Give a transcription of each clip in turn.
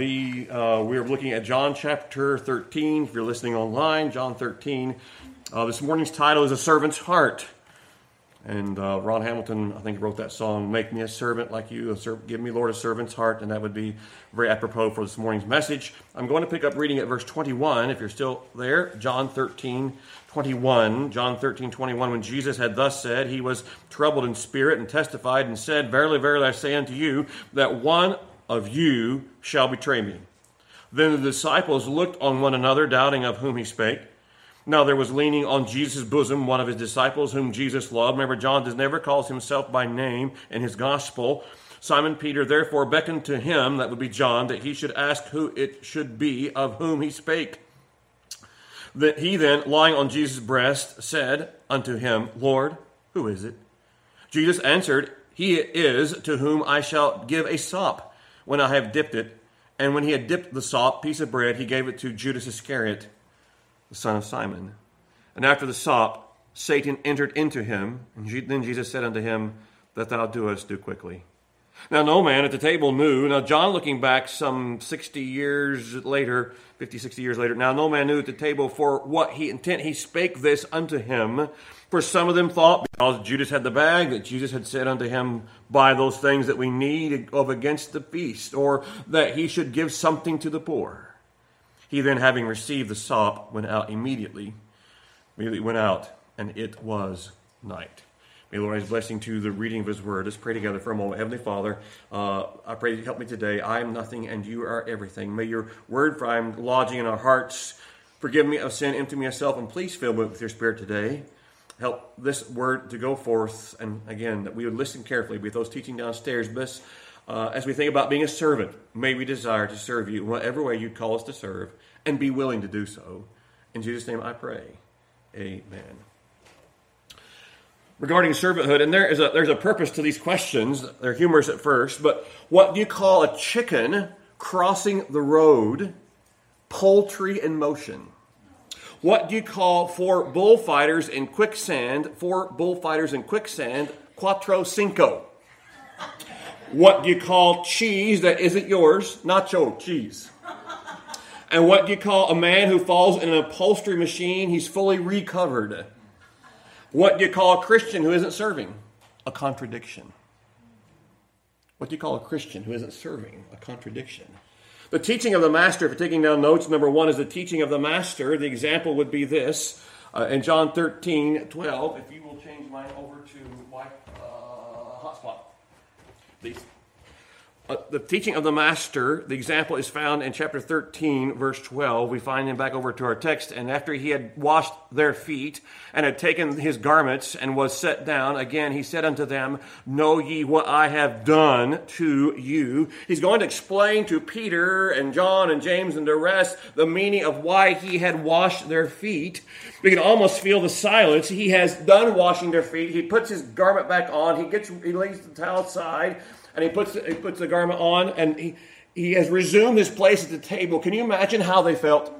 The, uh, we're looking at John chapter 13. If you're listening online, John 13. Uh, this morning's title is A Servant's Heart. And uh, Ron Hamilton, I think, wrote that song, Make Me a Servant Like You, a Give Me, Lord, a Servant's Heart. And that would be very apropos for this morning's message. I'm going to pick up reading at verse 21, if you're still there. John 13, 21. John 13, 21. When Jesus had thus said, he was troubled in spirit and testified and said, Verily, verily, I say unto you, that one of you shall betray me. Then the disciples looked on one another, doubting of whom he spake. Now there was leaning on Jesus' bosom one of his disciples whom Jesus loved. Remember, John does never calls himself by name in his gospel. Simon Peter therefore beckoned to him, that would be John, that he should ask who it should be of whom he spake. That he then, lying on Jesus' breast, said unto him, Lord, who is it? Jesus answered, He it is to whom I shall give a sop when I have dipped it. And when he had dipped the sop piece of bread, he gave it to Judas Iscariot, the son of Simon. And after the sop, Satan entered into him. And then Jesus said unto him, That thou doest, do quickly. Now, no man at the table knew. Now, John, looking back some 60 years later, 50, 60 years later, now no man knew at the table for what he intent. He spake this unto him. For some of them thought, because Judas had the bag, that Jesus had said unto him, Buy those things that we need of against the feast, or that he should give something to the poor. He then, having received the sop, went out immediately. Immediately went out, and it was night. May the Lord his blessing to the reading of his word. Let's pray together for a moment. Heavenly Father, uh, I pray you help me today. I am nothing, and you are everything. May your word, am lodging in our hearts, forgive me of sin, empty me of self, and please fill me with your spirit today help this word to go forth. And again, that we would listen carefully with those teaching downstairs. But uh, as we think about being a servant, may we desire to serve you in whatever way you call us to serve and be willing to do so. In Jesus' name I pray. Amen. Regarding servanthood, and there is a, there's a purpose to these questions. They're humorous at first, but what do you call a chicken crossing the road, poultry in motion? What do you call four bullfighters in quicksand? Four bullfighters in quicksand, quattro cinco. What do you call cheese that isn't yours? Nacho cheese. And what do you call a man who falls in an upholstery machine? He's fully recovered. What do you call a Christian who isn't serving? A contradiction. What do you call a Christian who isn't serving? A contradiction. The teaching of the master, if you're taking down notes, number one is the teaching of the master. The example would be this uh, in John 13, 12. If you will change mine over to my uh, hotspot, please. Uh, the teaching of the master, the example is found in chapter 13, verse 12. We find him back over to our text. And after he had washed their feet and had taken his garments and was set down, again he said unto them, Know ye what I have done to you? He's going to explain to Peter and John and James and the rest the meaning of why he had washed their feet. We can almost feel the silence. He has done washing their feet. He puts his garment back on. He gets, he lays the towel aside and he puts, he puts the garment on and he, he has resumed his place at the table. Can you imagine how they felt?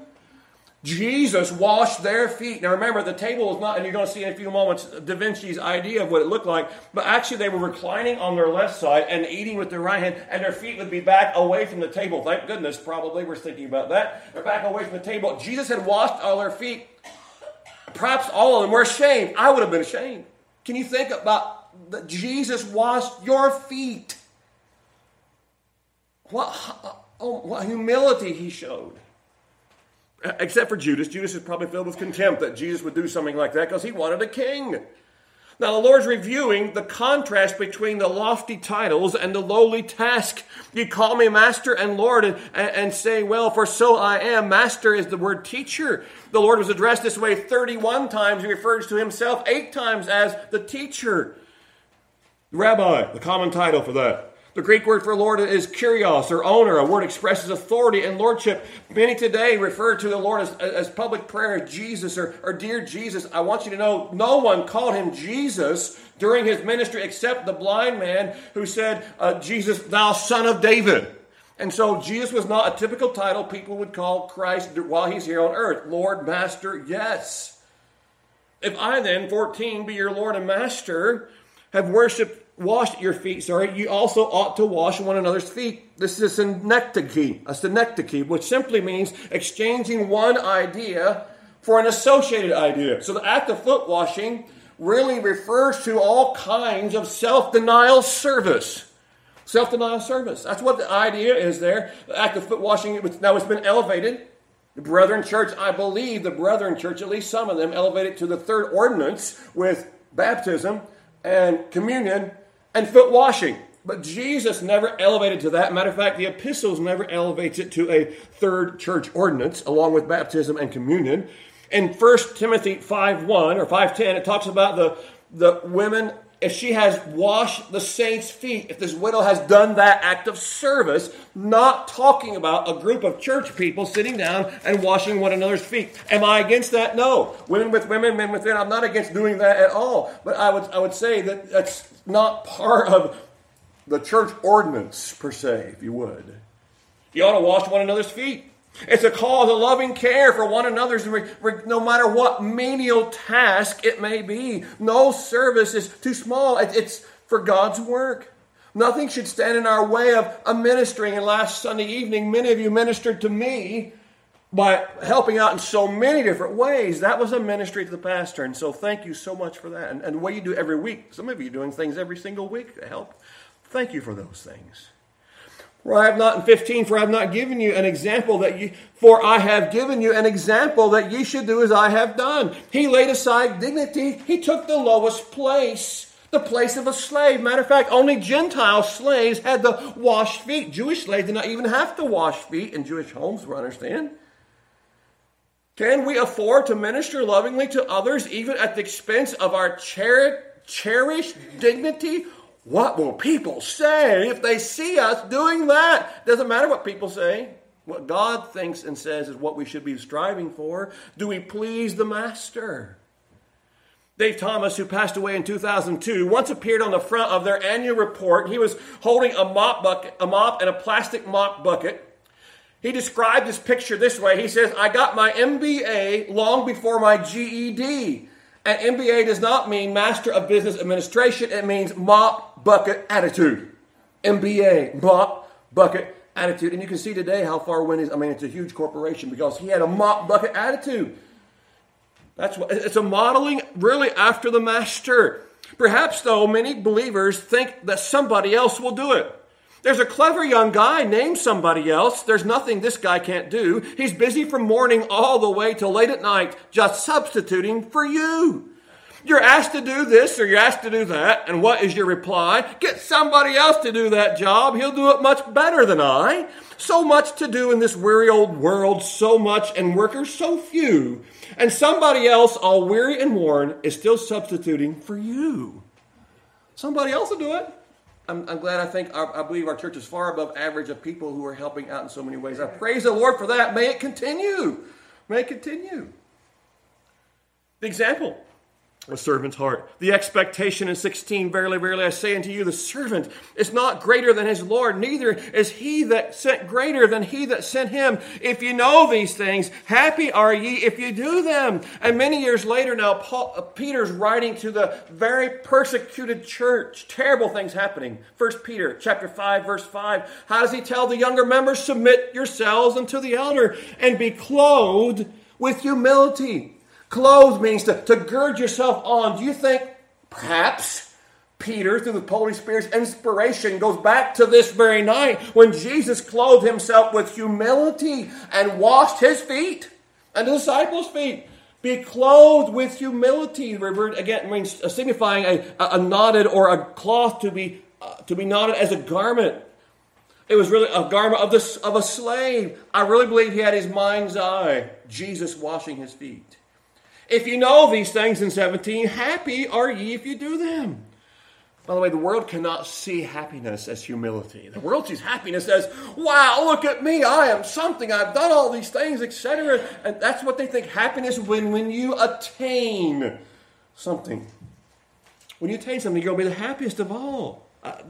Jesus washed their feet. Now remember, the table is not, and you're going to see in a few moments Da Vinci's idea of what it looked like, but actually they were reclining on their left side and eating with their right hand, and their feet would be back away from the table. Thank goodness, probably we're thinking about that. They're back away from the table. Jesus had washed all their feet. Perhaps all of them were ashamed. I would have been ashamed. Can you think about that Jesus washed your feet? What, uh, oh, what humility he showed. Except for Judas. Judas is probably filled with contempt that Jesus would do something like that because he wanted a king. Now, the Lord's reviewing the contrast between the lofty titles and the lowly task. You call me Master and Lord and, and, say, Well, for so I am. Master is the word teacher. The Lord was addressed this way 31 times. He refers to himself eight times as the teacher. Rabbi, the common title for that. The Greek word for Lord is kurios or owner. A word expresses authority and lordship. Many today refer to the Lord as, as public prayer, Jesus or, or dear Jesus. I want you to know no one called him Jesus during his ministry except the blind man who said, uh, Jesus, thou son of David. And so Jesus was not a typical title people would call Christ while he's here on earth. Lord, Master, yes. If I then, 14, be your Lord and Master, have worshiped washed your feet, sorry, you also ought to wash one another's feet. This is a synecdoche, a synecdoche, which simply means exchanging one idea for an associated idea. So the act of foot washing really refers to all kinds of self denial service. Self denial service. That's what the idea is there. The act of foot washing, now it's been elevated. The Brethren Church, I believe the Brethren Church, at least some of them, elevated to the third ordinance with baptism and communion and foot washing. But Jesus never elevated to that. Matter of fact, the epistles never elevates it to a third church ordinance along with baptism and communion. In 1 Timothy 5.1 or 5.10, it talks about the, the women, if she has washed the saints' feet, if this widow has done that act of service, not talking about a group of church people sitting down and washing one another's feet. Am I against that? No. Women with women, men with men, I'm not against doing that at all. But I would, I would say that that's not part of the church ordinance, per se, if you would. You ought to wash one another's feet. It's a call to loving care for one another, no matter what menial task it may be. No service is too small. It's for God's work. Nothing should stand in our way of a ministering. And last Sunday evening, many of you ministered to me by helping out in so many different ways. That was a ministry to the pastor. And so thank you so much for that. And, and what you do every week. Some of you doing things every single week to help. Thank you for those things. For I have not in 15, for I have not given you an example that you, for I have given you an example that ye should do as I have done. He laid aside dignity. He took the lowest place, the place of a slave. Matter of fact, only Gentile slaves had the washed feet. Jewish slaves did not even have to wash feet in Jewish homes, we understand. Can we afford to minister lovingly to others even at the expense of our cher- cherished dignity what will people say if they see us doing that? Doesn't matter what people say. What God thinks and says is what we should be striving for. Do we please the Master? Dave Thomas, who passed away in 2002, once appeared on the front of their annual report. He was holding a mop bucket, a mop and a plastic mop bucket. He described his picture this way. He says, I got my MBA long before my GED. And MBA does not mean Master of Business Administration, it means mop bucket attitude. MBA, mop bucket attitude. And you can see today how far Wendy's, I mean, it's a huge corporation because he had a mop bucket attitude. That's what it's a modeling really after the master. Perhaps, though, many believers think that somebody else will do it. There's a clever young guy named somebody else. There's nothing this guy can't do. He's busy from morning all the way till late at night, just substituting for you. You're asked to do this or you're asked to do that, and what is your reply? Get somebody else to do that job. He'll do it much better than I. So much to do in this weary old world, so much, and workers so few. And somebody else, all weary and worn, is still substituting for you. Somebody else will do it. I'm, I'm glad I think our, I believe our church is far above average of people who are helping out in so many ways. I praise the Lord for that. May it continue. May it continue. The example a servant's heart. The expectation in 16, verily, verily, I say unto you, the servant is not greater than his Lord, neither is he that sent greater than he that sent him. If you know these things, happy are ye if you do them. And many years later now, Paul, uh, Peter's writing to the very persecuted church. Terrible things happening. First Peter chapter 5, verse 5. How does he tell the younger members? Submit yourselves unto the elder and be clothed with humility. Clothed means to, to gird yourself on. Do you think perhaps Peter, through the Holy Spirit's inspiration, goes back to this very night when Jesus clothed himself with humility and washed his feet and the disciples' feet? Be clothed with humility. Again means uh, signifying a, a, knotted or a cloth to be uh, to be knotted as a garment. It was really a garment of, the, of a slave. I really believe he had his mind's eye. Jesus washing his feet. If you know these things in 17, happy are ye if you do them. By the way, the world cannot see happiness as humility. The world sees happiness as, wow, look at me, I am something, I've done all these things, etc. And that's what they think happiness when when you attain something. When you attain something, you're going to be the happiest of all. I,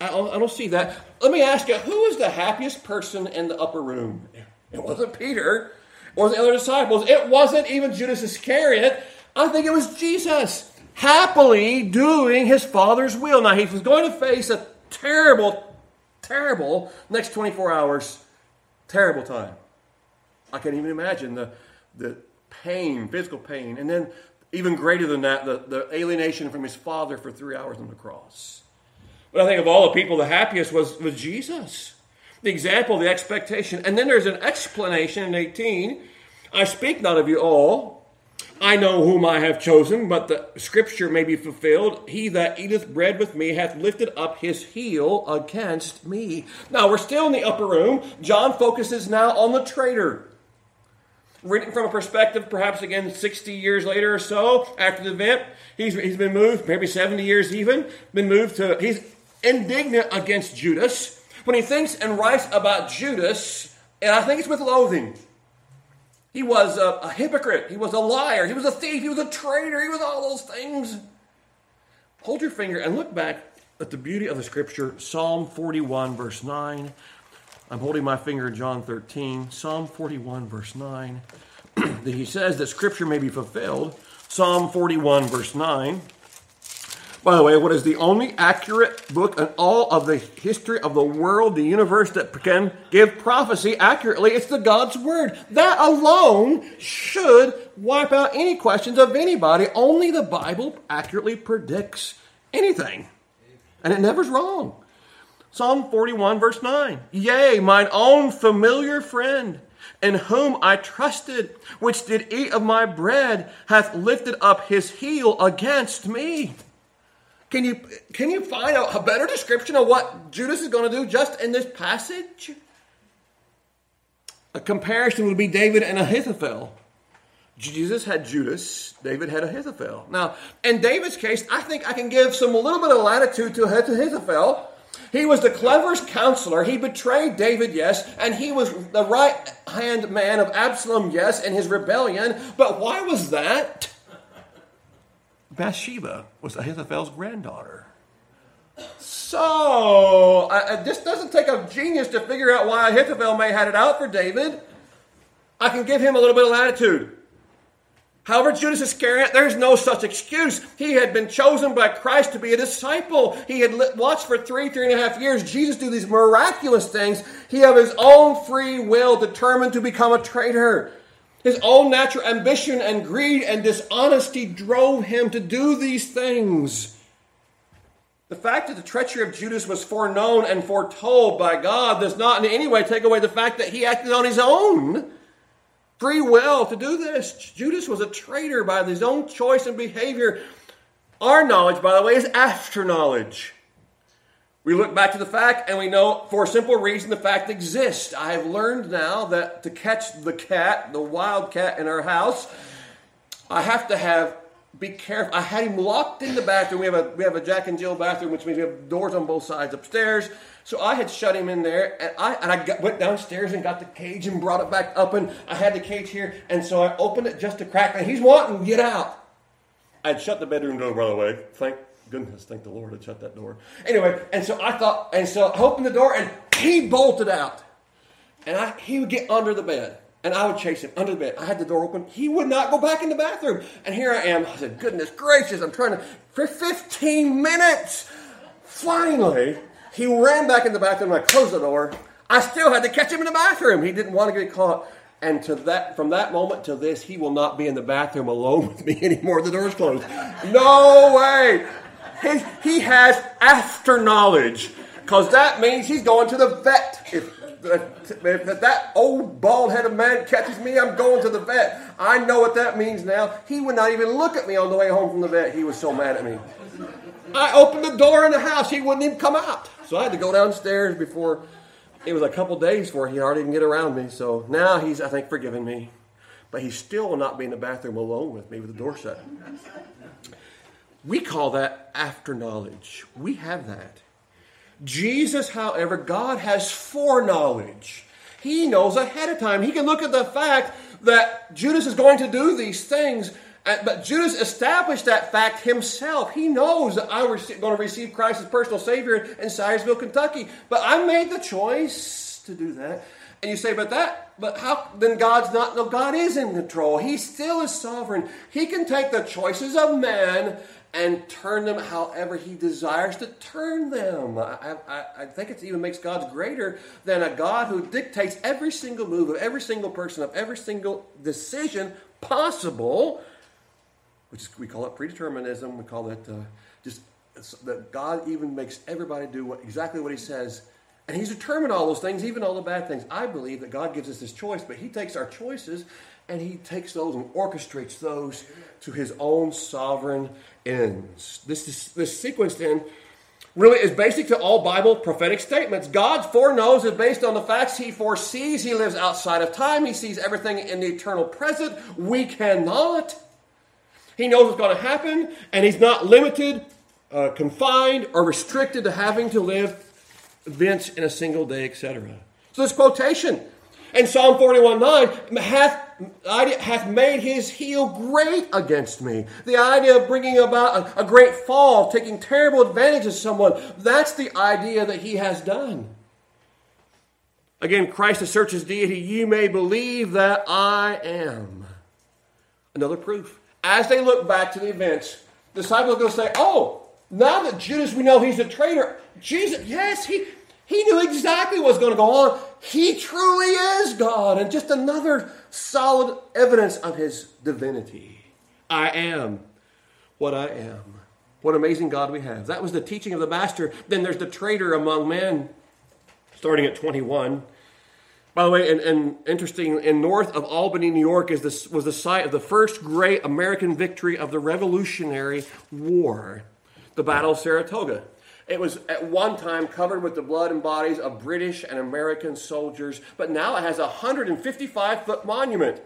I, I don't see that. Let me ask you, who is the happiest person in the upper room? It wasn't Peter or the other disciples. It wasn't even Judas Iscariot. I think it was Jesus. happily doing his Father's will. Now, he was going to face a terrible, terrible next 24 hours, terrible time. I can't even imagine the, the pain, physical pain, and then even greater than that, the, the alienation from his Father for three hours on the cross. But I think of all the people, the happiest was, was Jesus. The example, the expectation. And then there's an explanation in 18. I speak not of you all. I know whom I have chosen, but the scripture may be fulfilled. He that eateth bread with me hath lifted up his heel against me. Now we're still in the upper room. John focuses now on the traitor. Reading from a perspective, perhaps again 60 years later or so after the event, he's, he's been moved, maybe 70 years even, been moved to, he's indignant against Judas. When he thinks and writes about Judas, and I think it's with loathing. He was a, a hypocrite. He was a liar. He was a thief. He was a traitor. He was all those things. Hold your finger and look back at the beauty of the scripture Psalm 41, verse 9. I'm holding my finger in John 13. Psalm 41, verse 9. that he says that scripture may be fulfilled. Psalm 41, verse 9. By the way, what is the only accurate book in all of the history of the world, the universe, that can give prophecy accurately? It's the God's Word. That alone should wipe out any questions of anybody. Only the Bible accurately predicts anything. And it never's wrong. Psalm 41, verse 9. Yea, mine own familiar friend, in whom I trusted, which did eat of my bread, hath lifted up his heel against me. Can you, can you find a, a better description of what Judas is going to do just in this passage? A comparison would be David and Ahithophel. Jesus had Judas, David had Ahithophel. Now, in David's case, I think I can give some a little bit of latitude to Ahithophel. He was the cleverest counselor. He betrayed David, yes, and he was the right hand man of Absalom, yes, in his rebellion. But why was that? Bathsheba was Ahithophel's granddaughter. So, uh, this doesn't take a genius to figure out why Ahithophel may have had it out for David. I can give him a little bit of latitude. However, Judas Iscariot, there's no such excuse. He had been chosen by Christ to be a disciple. He had watched for three, three and a half years Jesus do these miraculous things. He, of his own free will, determined to become a traitor. His own natural ambition and greed and dishonesty drove him to do these things. The fact that the treachery of Judas was foreknown and foretold by God does not in any way take away the fact that he acted on his own free will to do this. Judas was a traitor by his own choice and behavior. Our knowledge, by the way, is after knowledge. We look back to the fact and we know for a simple reason the fact exists. I have learned now that to catch the cat, the wild cat in our house, I have to have be careful. I had him locked in the bathroom. We have a we have a Jack and Jill bathroom, which means we have doors on both sides upstairs. So I had shut him in there, and I and I got, went downstairs and got the cage and brought it back up, and I had the cage here, and so I opened it just to crack, and he's wanting get out. I'd shut the bedroom door, by the way. Thank goodness, thank the Lord, had shut that door. Anyway, and so I thought, and so I opened the door, and he bolted out. And I, he would get under the bed, and I would chase him under the bed. I had the door open. He would not go back in the bathroom. And here I am. I said, goodness gracious, I'm trying to, for 15 minutes. Finally, he ran back in the bathroom, and I closed the door. I still had to catch him in the bathroom. He didn't want to get caught. And to that, from that moment to this, he will not be in the bathroom alone with me anymore. The door's closed. No way. He, he has after knowledge because that means he's going to the vet. If, if, that old bald headed man catches me, I'm going to the vet. I know what that means now. He would not even look at me on the way home from the vet. He was so mad at me. I opened the door in the house. He wouldn't even come out. So I had to go downstairs before it was a couple days before he hardly even get around me. So now he's, I think, forgiven me. But he still will not be in the bathroom alone with me with the door shut. We call that after knowledge. We have that. Jesus, however, God has foreknowledge. He knows ahead of time. He can look at the fact that Judas is going to do these things, uh, but Judas established that fact himself. He knows that I'm going to receive Christ as personal Savior in Syersville, Kentucky. But I made the choice to do that. And you say, but that, but how, then God's not, no, God is in control. He still is sovereign. He can take the choices of man and turn them however he desires to turn them. I, I, I, think it even makes God greater than a God who dictates every single move of every single person, of every single decision possible, which is, we call it predeterminism. We call it uh, just that God even makes everybody do what, exactly what he says. And he's determined all those things, even all the bad things. I believe that God gives us this choice, but he takes our choices and he takes those and orchestrates those to his own sovereign ends. This, this sequence then really is basic to all Bible prophetic statements. God foreknows is based on the facts he foresees. He lives outside of time. He sees everything in the eternal present. We cannot. He knows what's going to happen, and he's not limited, uh, confined, or restricted to having to live events in a single day, etc. So this quotation in Psalm 41 9 hath hath made his heel great against me. The idea of bringing about a, a great fall, taking terrible advantage of someone, that's the idea that he has done. Again, Christ asserts his deity, you may believe that I am. Another proof. As they look back to the events, the disciples are going to say, Oh, now that Judas, we know he's a traitor. Jesus, yes, he, he knew exactly what was going to go on. He truly is God, and just another solid evidence of his divinity. I am what I am. What amazing God we have. That was the teaching of the Master. Then there's the traitor among men, starting at 21. By the way, and, and interesting, in north of Albany, New York, is this, was the site of the first great American victory of the Revolutionary War, the Battle of Saratoga. It was at one time covered with the blood and bodies of British and American soldiers, but now it has a 155 foot monument.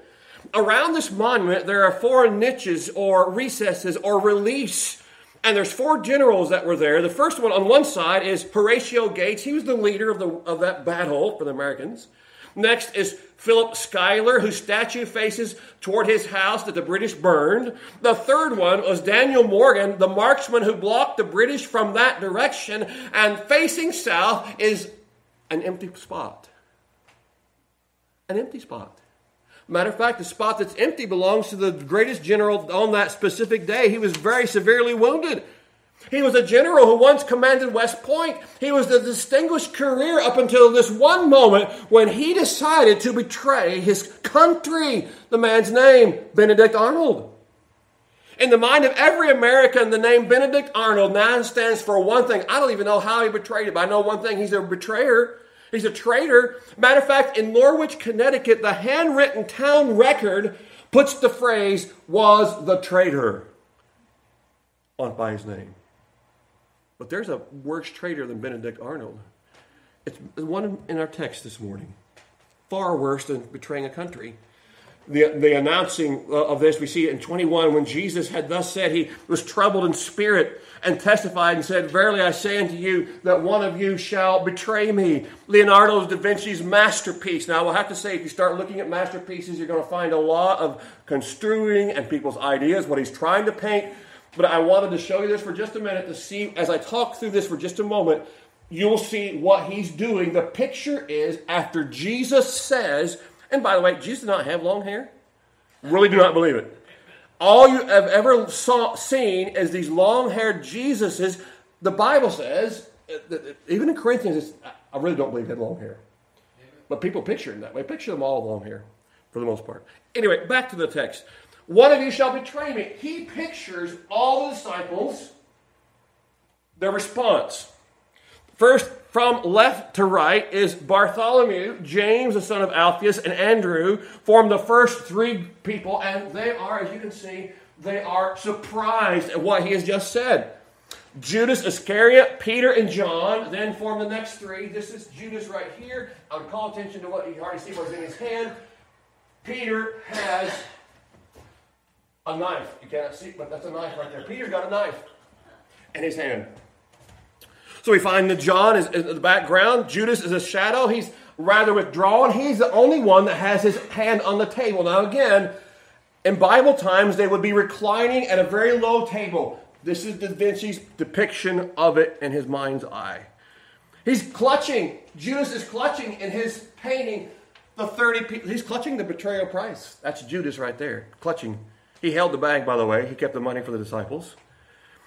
Around this monument, there are four niches or recesses or reliefs. And there's four generals that were there. The first one on one side is Horatio Gates. He was the leader of, the, of that battle for the Americans. Next is Philip Schuyler, whose statue faces toward his house that the British burned. The third one was Daniel Morgan, the marksman who blocked the British from that direction. And facing south is an empty spot. An empty spot. Matter of fact, the spot that's empty belongs to the greatest general on that specific day. He was very severely wounded. He was a general who once commanded West Point. He was a distinguished career up until this one moment when he decided to betray his country. The man's name, Benedict Arnold. In the mind of every American, the name Benedict Arnold now stands for one thing. I don't even know how he betrayed it, but I know one thing he's a betrayer. He's a traitor. Matter of fact, in Norwich, Connecticut, the handwritten town record puts the phrase, was the traitor, on by his name. But there's a worse traitor than Benedict Arnold. It's one in our text this morning. Far worse than betraying a country. The, the announcing of this, we see it in 21 when Jesus had thus said, He was troubled in spirit and testified and said, Verily I say unto you that one of you shall betray me. Leonardo da Vinci's masterpiece. Now, I will have to say, if you start looking at masterpieces, you're going to find a lot of construing and people's ideas, what he's trying to paint. But I wanted to show you this for just a minute to see, as I talk through this for just a moment, you'll see what he's doing. The picture is after Jesus says, and by the way, Jesus did not have long hair. Really do not believe it. All you have ever saw, seen is these long haired Jesuses. The Bible says, even in Corinthians, I really don't believe he had long hair. But people picture him that way. Picture them all long hair for the most part. Anyway, back to the text. One of you shall betray me. He pictures all the disciples, their response. First, from left to right is Bartholomew, James, the son of Alphaeus, and Andrew form the first three people, and they are, as you can see, they are surprised at what he has just said. Judas Iscariot, Peter, and John then form the next three. This is Judas right here. I would call attention to what you already see what's in his hand. Peter has a knife. You cannot see, but that's a knife right there. Peter got a knife in his hand. So we find that John is in the background. Judas is a shadow. He's rather withdrawn. He's the only one that has his hand on the table. Now, again, in Bible times, they would be reclining at a very low table. This is Da Vinci's depiction of it in his mind's eye. He's clutching, Judas is clutching in his painting the 30 people. He's clutching the betrayal price. That's Judas right there, clutching he held the bag, by the way. He kept the money for the disciples.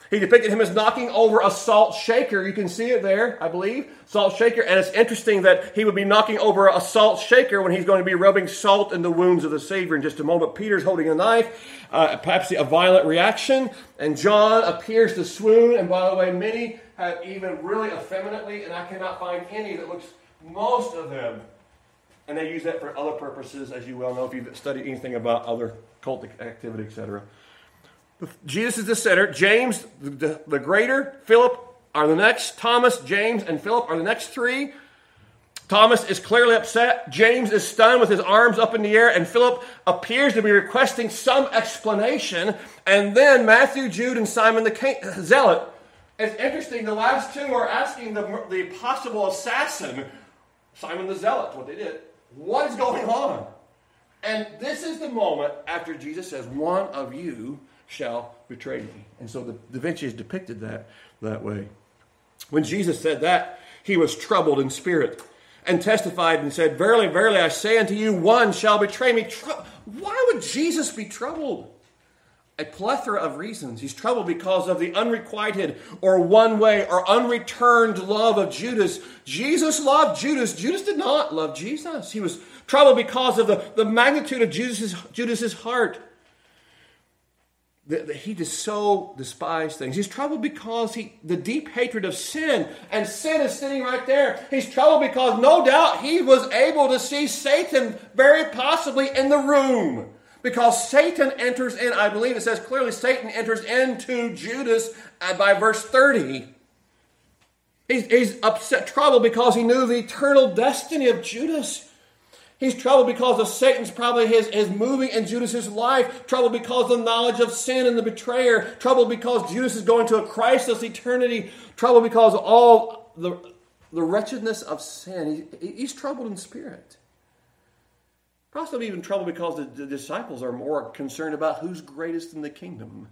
He depicted him as knocking over a salt shaker. You can see it there, I believe. Salt shaker. And it's interesting that he would be knocking over a salt shaker when he's going to be rubbing salt in the wounds of the Savior in just a moment. Peter's holding a knife, uh, perhaps a violent reaction. And John appears to swoon. And by the way, many have even really effeminately, and I cannot find any that looks, most of them and they use that for other purposes, as you well know if you've studied anything about other cult activity, etc. Jesus is the center. James, the, the greater, Philip are the next. Thomas, James, and Philip are the next three. Thomas is clearly upset. James is stunned with his arms up in the air, and Philip appears to be requesting some explanation. And then Matthew, Jude, and Simon the Zealot. It's interesting, the last two are asking the, the possible assassin, Simon the Zealot, what they did. What is going on? And this is the moment after Jesus says, One of you shall betray me. And so the Da Vinci has depicted that that way. When Jesus said that, he was troubled in spirit and testified and said, Verily, verily, I say unto you, one shall betray me. Why would Jesus be troubled? a plethora of reasons. He's troubled because of the unrequited or one way or unreturned love of Judas. Jesus loved Judas. Judas did not love Jesus. He was troubled because of the, the magnitude of Judas's, Judas's heart. The, he just so despised things. He's troubled because he the deep hatred of sin, and sin is sitting right there. He's troubled because no doubt he was able to see Satan very possibly in the room because Satan enters in, I believe it says clearly, Satan enters into Judas by verse 30. He's, he's upset, troubled because he knew the eternal destiny of Judas. He's troubled because of Satan's probably his, his moving in Judas's life. Troubled because of the knowledge of sin and the betrayer. Troubled because Judas is going to a Christless eternity. Troubled because of all the, the wretchedness of sin. He, he's troubled in spirit. Possibly even trouble because the, the disciples are more concerned about who's greatest in the kingdom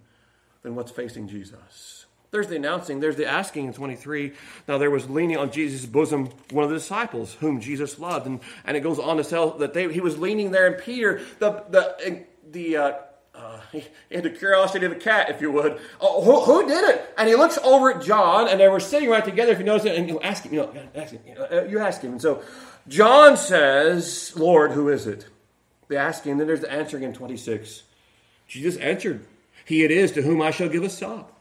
than what's facing Jesus. There's the announcing, there's the asking in 23. Now there was leaning on Jesus' bosom one of the disciples whom Jesus loved. And, and it goes on to tell that they, he was leaning there, and Peter, the, the, the, uh, uh, he had the curiosity of a cat, if you would. Oh, who, who, did it? And he looks over at John, and they were sitting right together. If you notice it, and you ask him, you know, ask him, you, uh, ask him. And so John says, Lord, who is it? They asking. then there's the answering in 26. Jesus answered, He it is to whom I shall give a sop.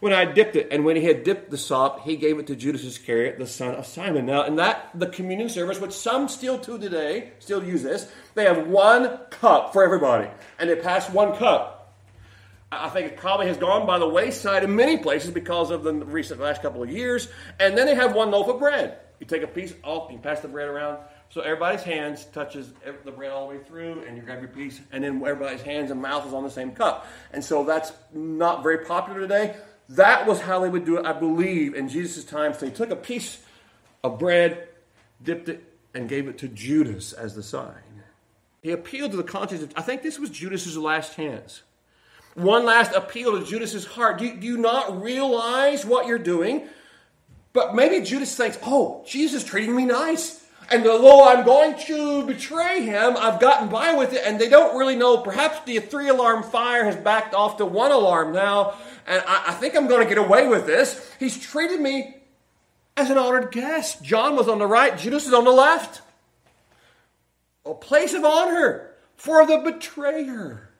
When I dipped it, and when he had dipped the sop, he gave it to Judas Iscariot, the son of Simon. Now, in that, the communion service, which some still to today, still use this, they have one cup for everybody, and they pass one cup. I think it probably has gone by the wayside in many places because of the recent last couple of years. And then they have one loaf of bread. You take a piece off, you pass the bread around. So everybody's hands touches the bread all the way through, and you grab your piece, and then everybody's hands and mouth is on the same cup. And so that's not very popular today. That was how they would do it, I believe, in Jesus' time. So he took a piece of bread, dipped it, and gave it to Judas as the sign. He appealed to the conscience. Of, I think this was Judas's last chance. One last appeal to Judas's heart. Do, do you not realize what you're doing? But maybe Judas thinks, oh, Jesus is treating me nice. And although I'm going to betray him, I've gotten by with it, and they don't really know. Perhaps the three alarm fire has backed off to one alarm now, and I, I think I'm going to get away with this. He's treated me as an honored guest. John was on the right, Judas is on the left. A place of honor for the betrayer.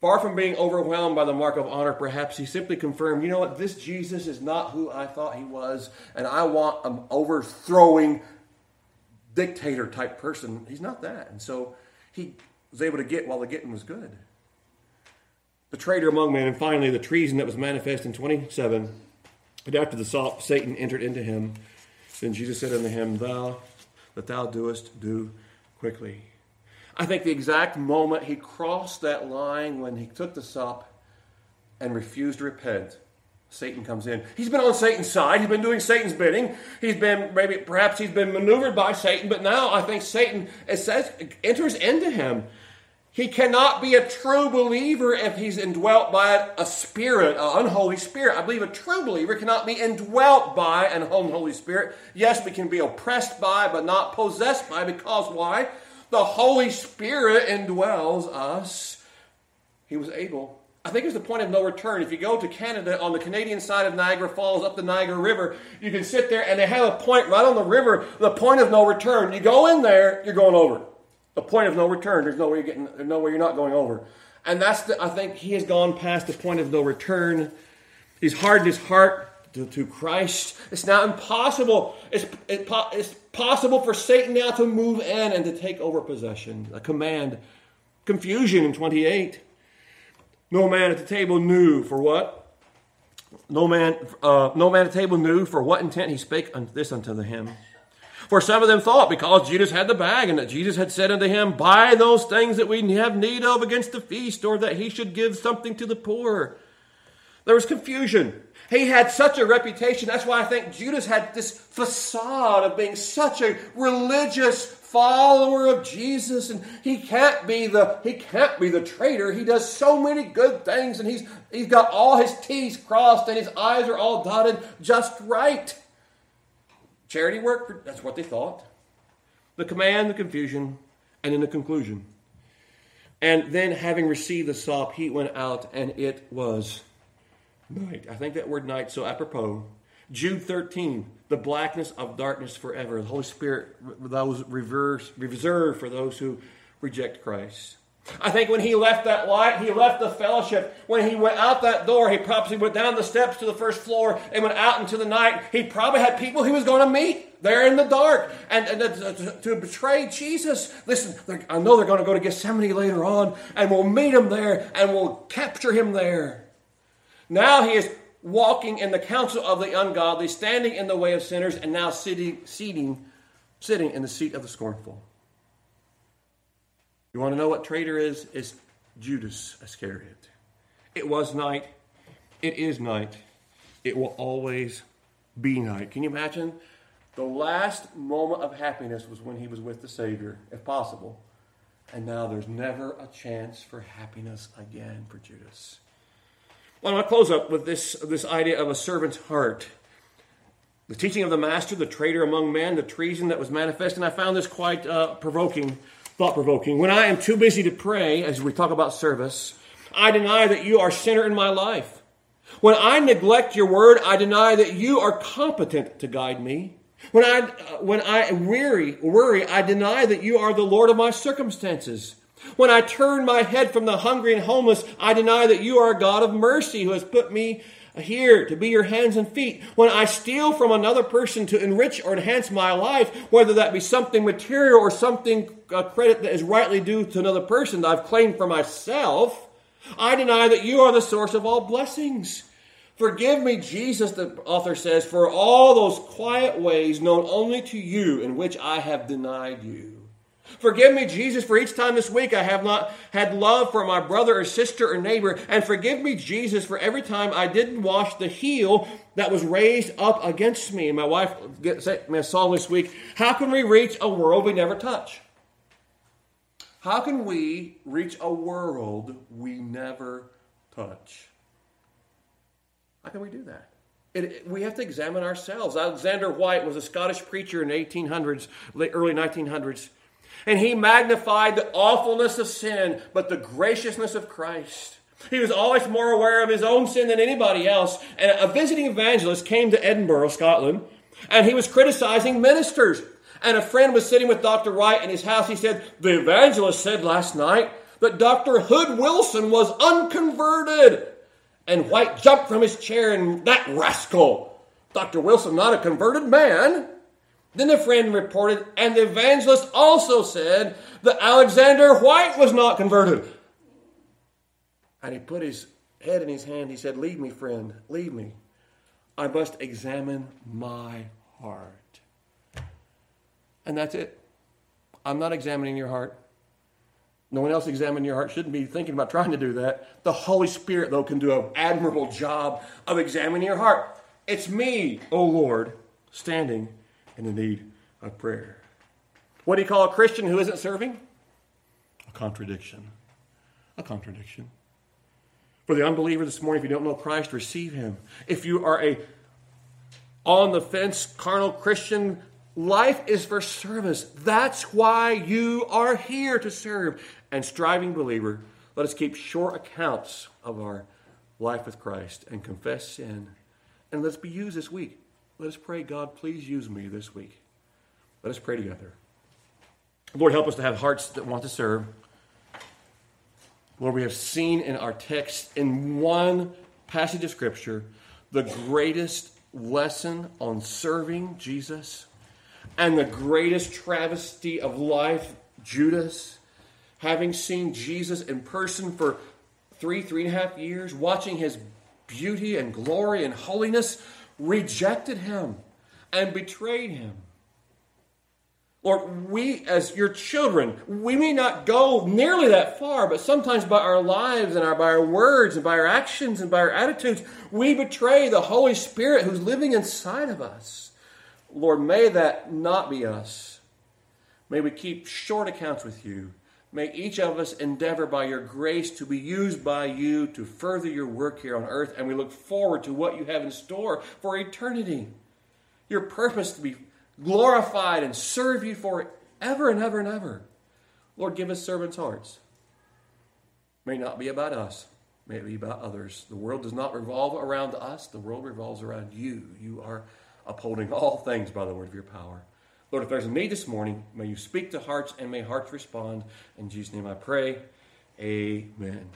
Far from being overwhelmed by the mark of honor, perhaps he simply confirmed, you know what, this Jesus is not who I thought he was, and I want an overthrowing dictator type person. He's not that. And so he was able to get while the getting was good. The traitor among men, and finally the treason that was manifest in 27. But after the salt, Satan entered into him. Then Jesus said unto him, Thou that thou doest, do quickly. I think the exact moment he crossed that line when he took the sop and refused to repent Satan comes in. He's been on Satan's side. He's been doing Satan's bidding. He's been maybe perhaps he's been maneuvered by Satan, but now I think Satan it says enters into him. He cannot be a true believer if he's indwelt by a spirit, an unholy spirit. I believe a true believer cannot be indwelt by an unholy spirit. Yes, we can be oppressed by, but not possessed by, because why? The Holy Spirit indwells us. He was able I think it's the point of no return. If you go to Canada on the Canadian side of Niagara Falls up the Niagara River, you can sit there and they have a point right on the river, the point of no return. You go in there, you're going over. The point of no return. There's no way you're getting there's no way you're not going over. And that's the, I think he has gone past the point of no return. He's hardened his heart to, to Christ. It's now impossible. It's, it, it's possible for Satan now to move in and to take over possession. A command. Confusion in 28. No man at the table knew for what? No man, uh, no man at table knew for what intent he spake this unto him. For some of them thought because Judas had the bag and that Jesus had said unto him, Buy those things that we have need of against the feast, or that he should give something to the poor. There was confusion. He had such a reputation. That's why I think Judas had this facade of being such a religious follower of Jesus and he can't be the he can't be the traitor. He does so many good things and he's he's got all his T's crossed and his I's are all dotted just right. Charity work, that's what they thought. The command, the confusion, and then the conclusion. And then having received the sop, he went out and it was night. I think that word night so apropos. Jude 13, the blackness of darkness forever. The Holy Spirit, those reverse, reserved for those who reject Christ. I think when he left that light, he left the fellowship. When he went out that door, he probably went down the steps to the first floor and went out into the night. He probably had people he was going to meet there in the dark and, and to, to, betray Jesus. Listen, I know they're going to go to Gethsemane later on, and we'll meet him there and we'll capture him there. Now he is walking in the counsel of the ungodly, standing in the way of sinners, and now sitting, seating, sitting in the seat of the scornful. You want to know what traitor is? It's Judas Iscariot. It was night. It is night. It will always be night. Can you imagine? The last moment of happiness was when he was with the Savior, if possible. And now there's never a chance for happiness again for Judas. Well, I want to close up with this, this idea of a servant's heart. The teaching of the master, the traitor among men, the treason that was manifest, and I found this quite uh, provoking, thought provoking. When I am too busy to pray, as we talk about service, I deny that you are center in my life. When I neglect your word, I deny that you are competent to guide me. When I, uh, when I weary, worry, I deny that you are the Lord of my circumstances. When I turn my head from the hungry and homeless, I deny that you are a God of mercy who has put me here to be your hands and feet. When I steal from another person to enrich or enhance my life, whether that be something material or something a credit that is rightly due to another person that I've claimed for myself, I deny that you are the source of all blessings. Forgive me, Jesus, the author says, for all those quiet ways known only to you in which I have denied you. Forgive me, Jesus, for each time this week I have not had love for my brother or sister or neighbor. And forgive me, Jesus, for every time I didn't wash the heel that was raised up against me. And my wife said me a song this week How can we reach a world we never touch? How can we reach a world we never touch? How can we do that? It, we have to examine ourselves. Alexander Whyte was a Scottish preacher in the 1800s, early 1900s. And he magnified the awfulness of sin, but the graciousness of Christ. He was always more aware of his own sin than anybody else. And a visiting evangelist came to Edinburgh, Scotland, and he was criticizing ministers. And a friend was sitting with Dr. Whyte in his house. He said, The evangelist said last night that Dr. Hood Wilson was unconverted. And Whyte jumped from his chair and that rascal, Dr. Wilson, not a converted man. Then the friend reported, and the evangelist also said that Alexander Whyte was not converted. And he put his head in his hand. He said, Leave me, friend, leave me. I must examine my heart. And that's it. I'm not examining your heart. No one else examining your heart shouldn't be thinking about trying to do that. The Holy Spirit, though, can do an admirable job of examining your heart. It's me, O oh Lord, standing in the need of prayer. What do you call a Christian who isn't serving? A contradiction. A contradiction. For the unbeliever this morning, if you don't know Christ, receive him. If you are a on the fence carnal Christian, life is for service. That's why you are here to serve. And striving believer, Let us keep short accounts of our life with Christ and confess sin. And let's be used this week. Let us pray, God, please use me this week. Let us pray together. Lord, help us to have hearts that want to serve. Lord, we have seen in our text, in one passage of Scripture, the greatest lesson on serving Jesus and the greatest travesty of life, Judas, having seen Jesus in person for three, three and a half years, watching his beauty and glory and holiness, rejected him and betrayed him. Lord, we as your children, we may not go nearly that far, but sometimes by our lives and our, by our words and by our actions and by our attitudes, we betray the Holy Spirit who's living inside of us. Lord, may that not be us. May we keep short accounts with you. May each of us endeavor by your grace to be used by you to further your work here on earth, and we look forward to what you have in store for eternity. Your purpose to be glorified and serve you for ever and ever and ever. Lord, give us servants' hearts. May not be about us, may it be about others. The world does not revolve around us, the world revolves around you. You are upholding all things by the word of your power. Lord, if there's a need this morning, may you speak to hearts and may hearts respond. In Jesus' name I pray. Amen.